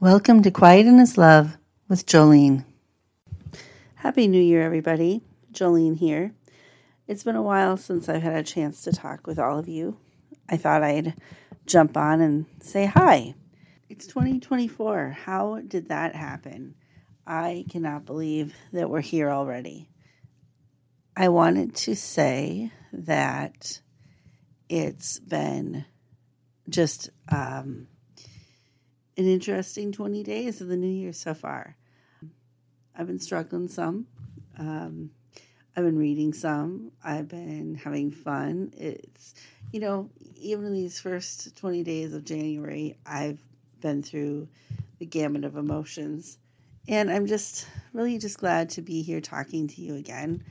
Welcome to Quiet in His Love with Jolene. Happy New Year, everybody. Jolene here. It's been a while since I've had a chance to talk with all of you. I thought I'd jump on and say hi. It's 2024. How did that happen? I cannot believe that we're here already. I wanted to say that it's been just um, an interesting 20 days of the new year so far. I've been struggling some. Um, I've been reading some. I've been having fun. It's, you know, even in these first 20 days of January, I've been through the gamut of emotions. And I'm just really just glad to be here talking to you again.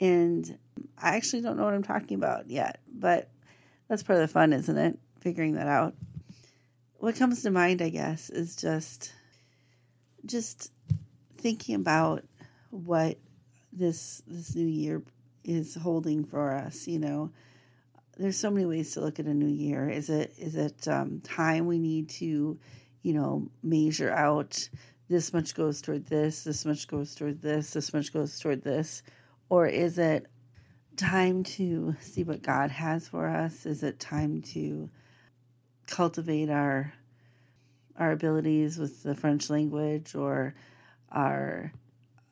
And I actually don't know what I'm talking about yet, but that's part of the fun, isn't it? Figuring that out what comes to mind, I guess, is just just thinking about what this this new year is holding for us. You know, there's so many ways to look at a new year. Is it is it um, time we need to, you know, measure out this much goes toward this, this much goes toward this, this much goes toward this, or is it time to see what God has for us? Is it time to cultivate our our abilities with the French language or our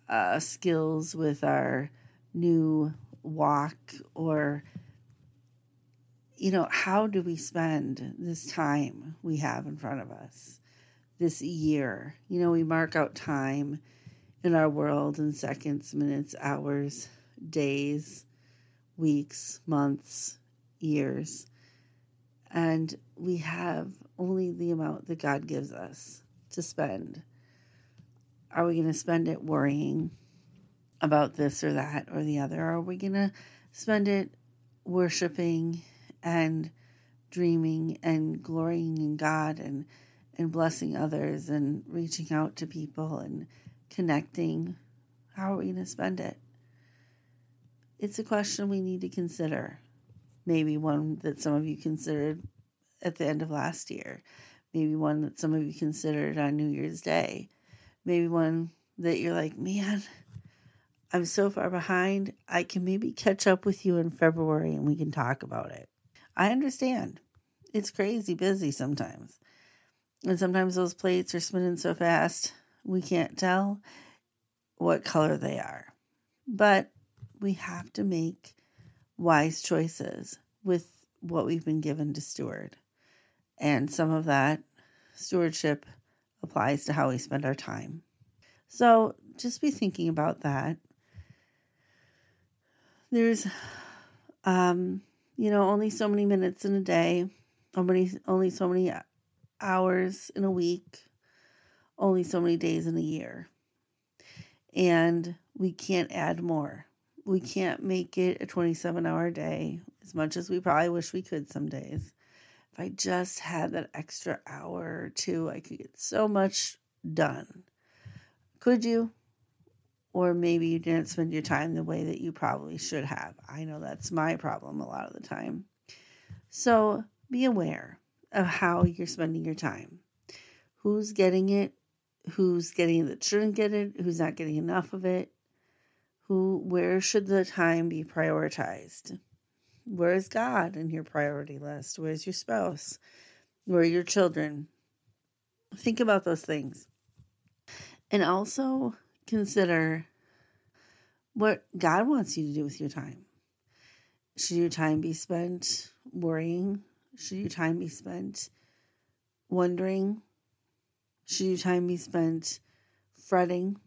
uh, skills with our new walk or you know how do we spend this time we have in front of us this year? You know we mark out time in our world in seconds minutes hours days weeks months years and we have only the amount that God gives us to spend. Are we going to spend it worrying about this or that or the other? Are we going to spend it worshiping and dreaming and glorying in God and and blessing others and reaching out to people and connecting? How are we going to spend it? It's a question we need to consider maybe one that some of you considered at the end of last year, maybe one that some of you considered on New Year's Day, maybe one that you're like, man, I'm so far behind. I can maybe catch up with you in February and we can talk about it. I understand. It's crazy busy sometimes. And sometimes those plates are spinning so fast, we can't tell what color they are. But we have to make wise choices with what we've been given to steward. And some of that stewardship applies to how we spend our time. So just be thinking about that. There's, um, you know, only so many minutes in a day, only, only so many hours in a week, only so many days in a year. And we can't add more we can't make it a 27 hour day as much as we probably wish we could some days. If I just had that extra hour or two, I could get so much done. Could you? Or maybe you didn't spend your time the way that you probably should have. I know that's my problem a lot of the time. So be aware of how you're spending your time. Who's getting it? Who's getting it that shouldn't get it? Who's not getting enough of it? Who where should the time be prioritized? Where is god in your priority list? Where's your spouse? Where are your children? Think about those things. And also consider what god wants you to do with your time. Should your time be spent worrying? Should your time be spent wondering? Should your time be spent fretting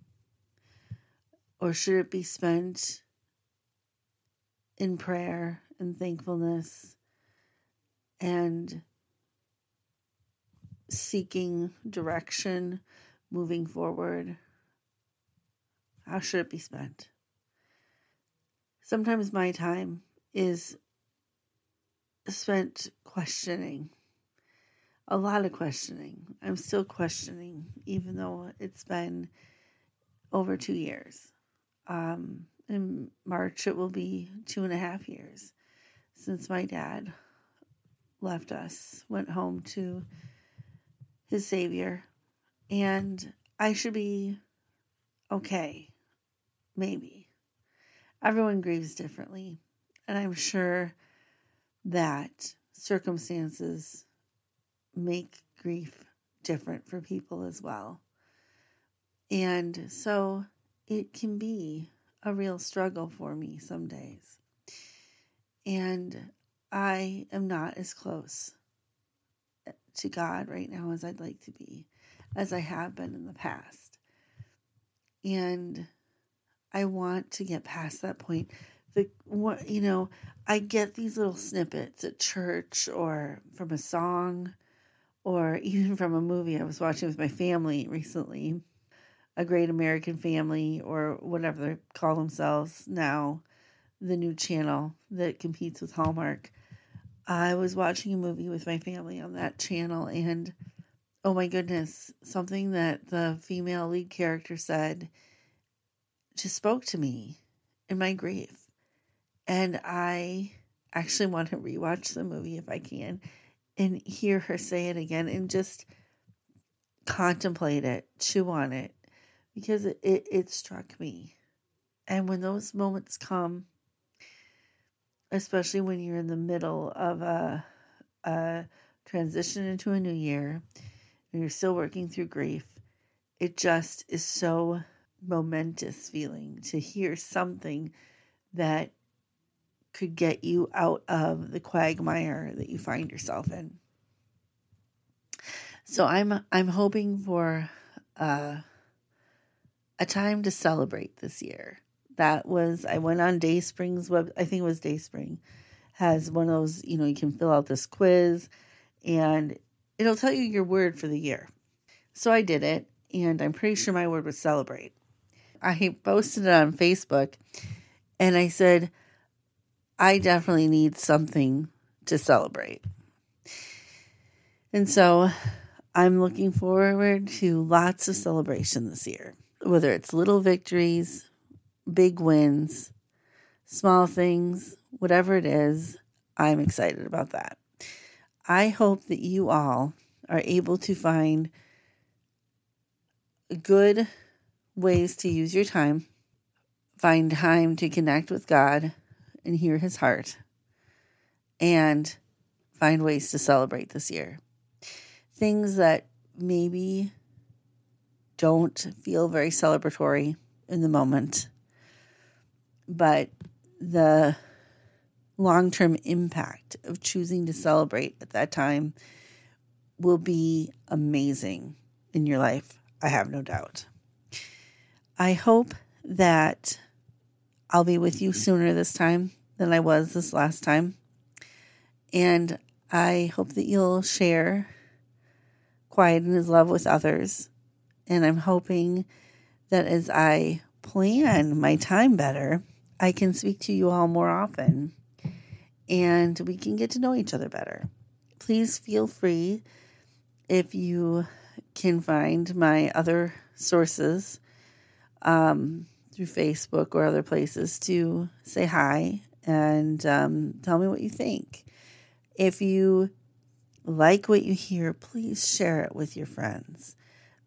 or should it be spent in prayer and thankfulness and seeking direction moving forward? How should it be spent? Sometimes my time is spent questioning, a lot of questioning. I'm still questioning, even though it's been over two years. Um, in March, it will be two and a half years since my dad left us, went home to his Savior, And I should be okay. Maybe. Everyone grieves differently. And I'm sure that circumstances make grief different for people as well. And so it can be a real struggle for me some days. And I am not as close uh, to God right now as I'd like to be, as I have been in the past. And I want to get past that point. The what you know, I get these little snippets at church or from a song or even from a movie I was watching with my family recently, A Great American Family or whatever they call themselves now, the new channel that competes with Hallmark. I was watching a movie with my family on that channel and oh my goodness, something that the female lead character said just spoke to me in my grief. And I actually want to rewatch the movie if I can and hear her say it again and just contemplate it, chew on it, because it, it, it struck me. And when those moments come, especially when you're in the middle of a, a transition into a new year and you're still working through grief, it just is so momentous feeling to hear something that could get you out of the quagmire that you find yourself in. So I'm I'm hoping for uh, a time to celebrate this year. That was I went on Dayspring's web. I think it was Dayspring has one of those. You know, you can fill out this quiz, and it'll tell you your word for the year. So I did it, and I'm pretty sure my word was celebrate. I posted it on Facebook, and I said I definitely need something to celebrate. And so I'm looking forward to lots of celebration this year, whether it's little victories, big wins, small things, whatever it is, I'm excited about that. I hope that you all are able to find good ways to use your time, find time to connect with God and hear his heart and find ways to celebrate this year. Things that maybe don't feel very celebratory in the moment, but the long term impact of choosing to celebrate at that time will be amazing in your life. I have no doubt. I hope that I'll be with you sooner this time than I was this last time. And I hope that you'll share quiet in his love with others. And I'm hoping that as I plan my time better, I can speak to you all more often and we can get to know each other better. Please feel free if you can find my other sources. Um, through Facebook or other places to say hi and um, tell me what you think. If you like what you hear, please share it with your friends.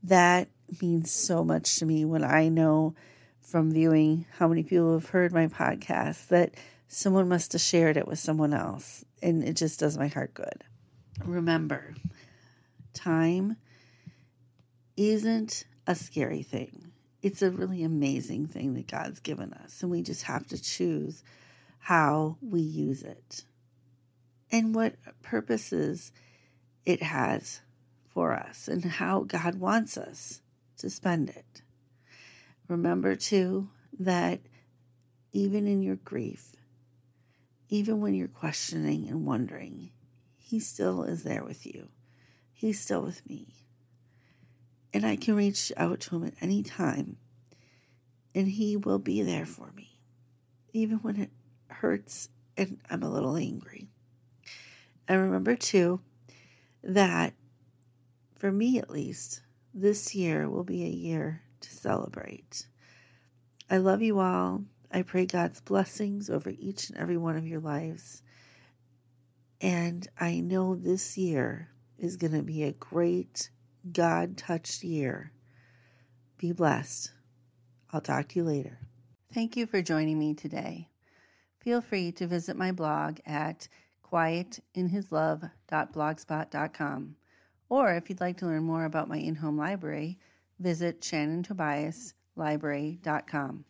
That means so much to me when I know from viewing how many people have heard my podcast that someone must have shared it with someone else. And it just does my heart good. Remember, time isn't a scary thing it's a really amazing thing that God's given us, and we just have to choose how we use it and what purposes it has for us and how God wants us to spend it. Remember, too, that even in your grief, even when you're questioning and wondering, He still is there with you. He's still with me and I can reach out to him at any time, and he will be there for me, even when it hurts and I'm a little angry. And remember, too, that for me at least, this year will be a year to celebrate. I love you all. I pray God's blessings over each and every one of your lives. And I know this year is going to be a great God touched year. Be blessed. I'll talk to you later. Thank you for joining me today. Feel free to visit my blog at quietinhislove.blogspot.com. Or if you'd like to learn more about my in home library, visit shannontobiaslibrary.com.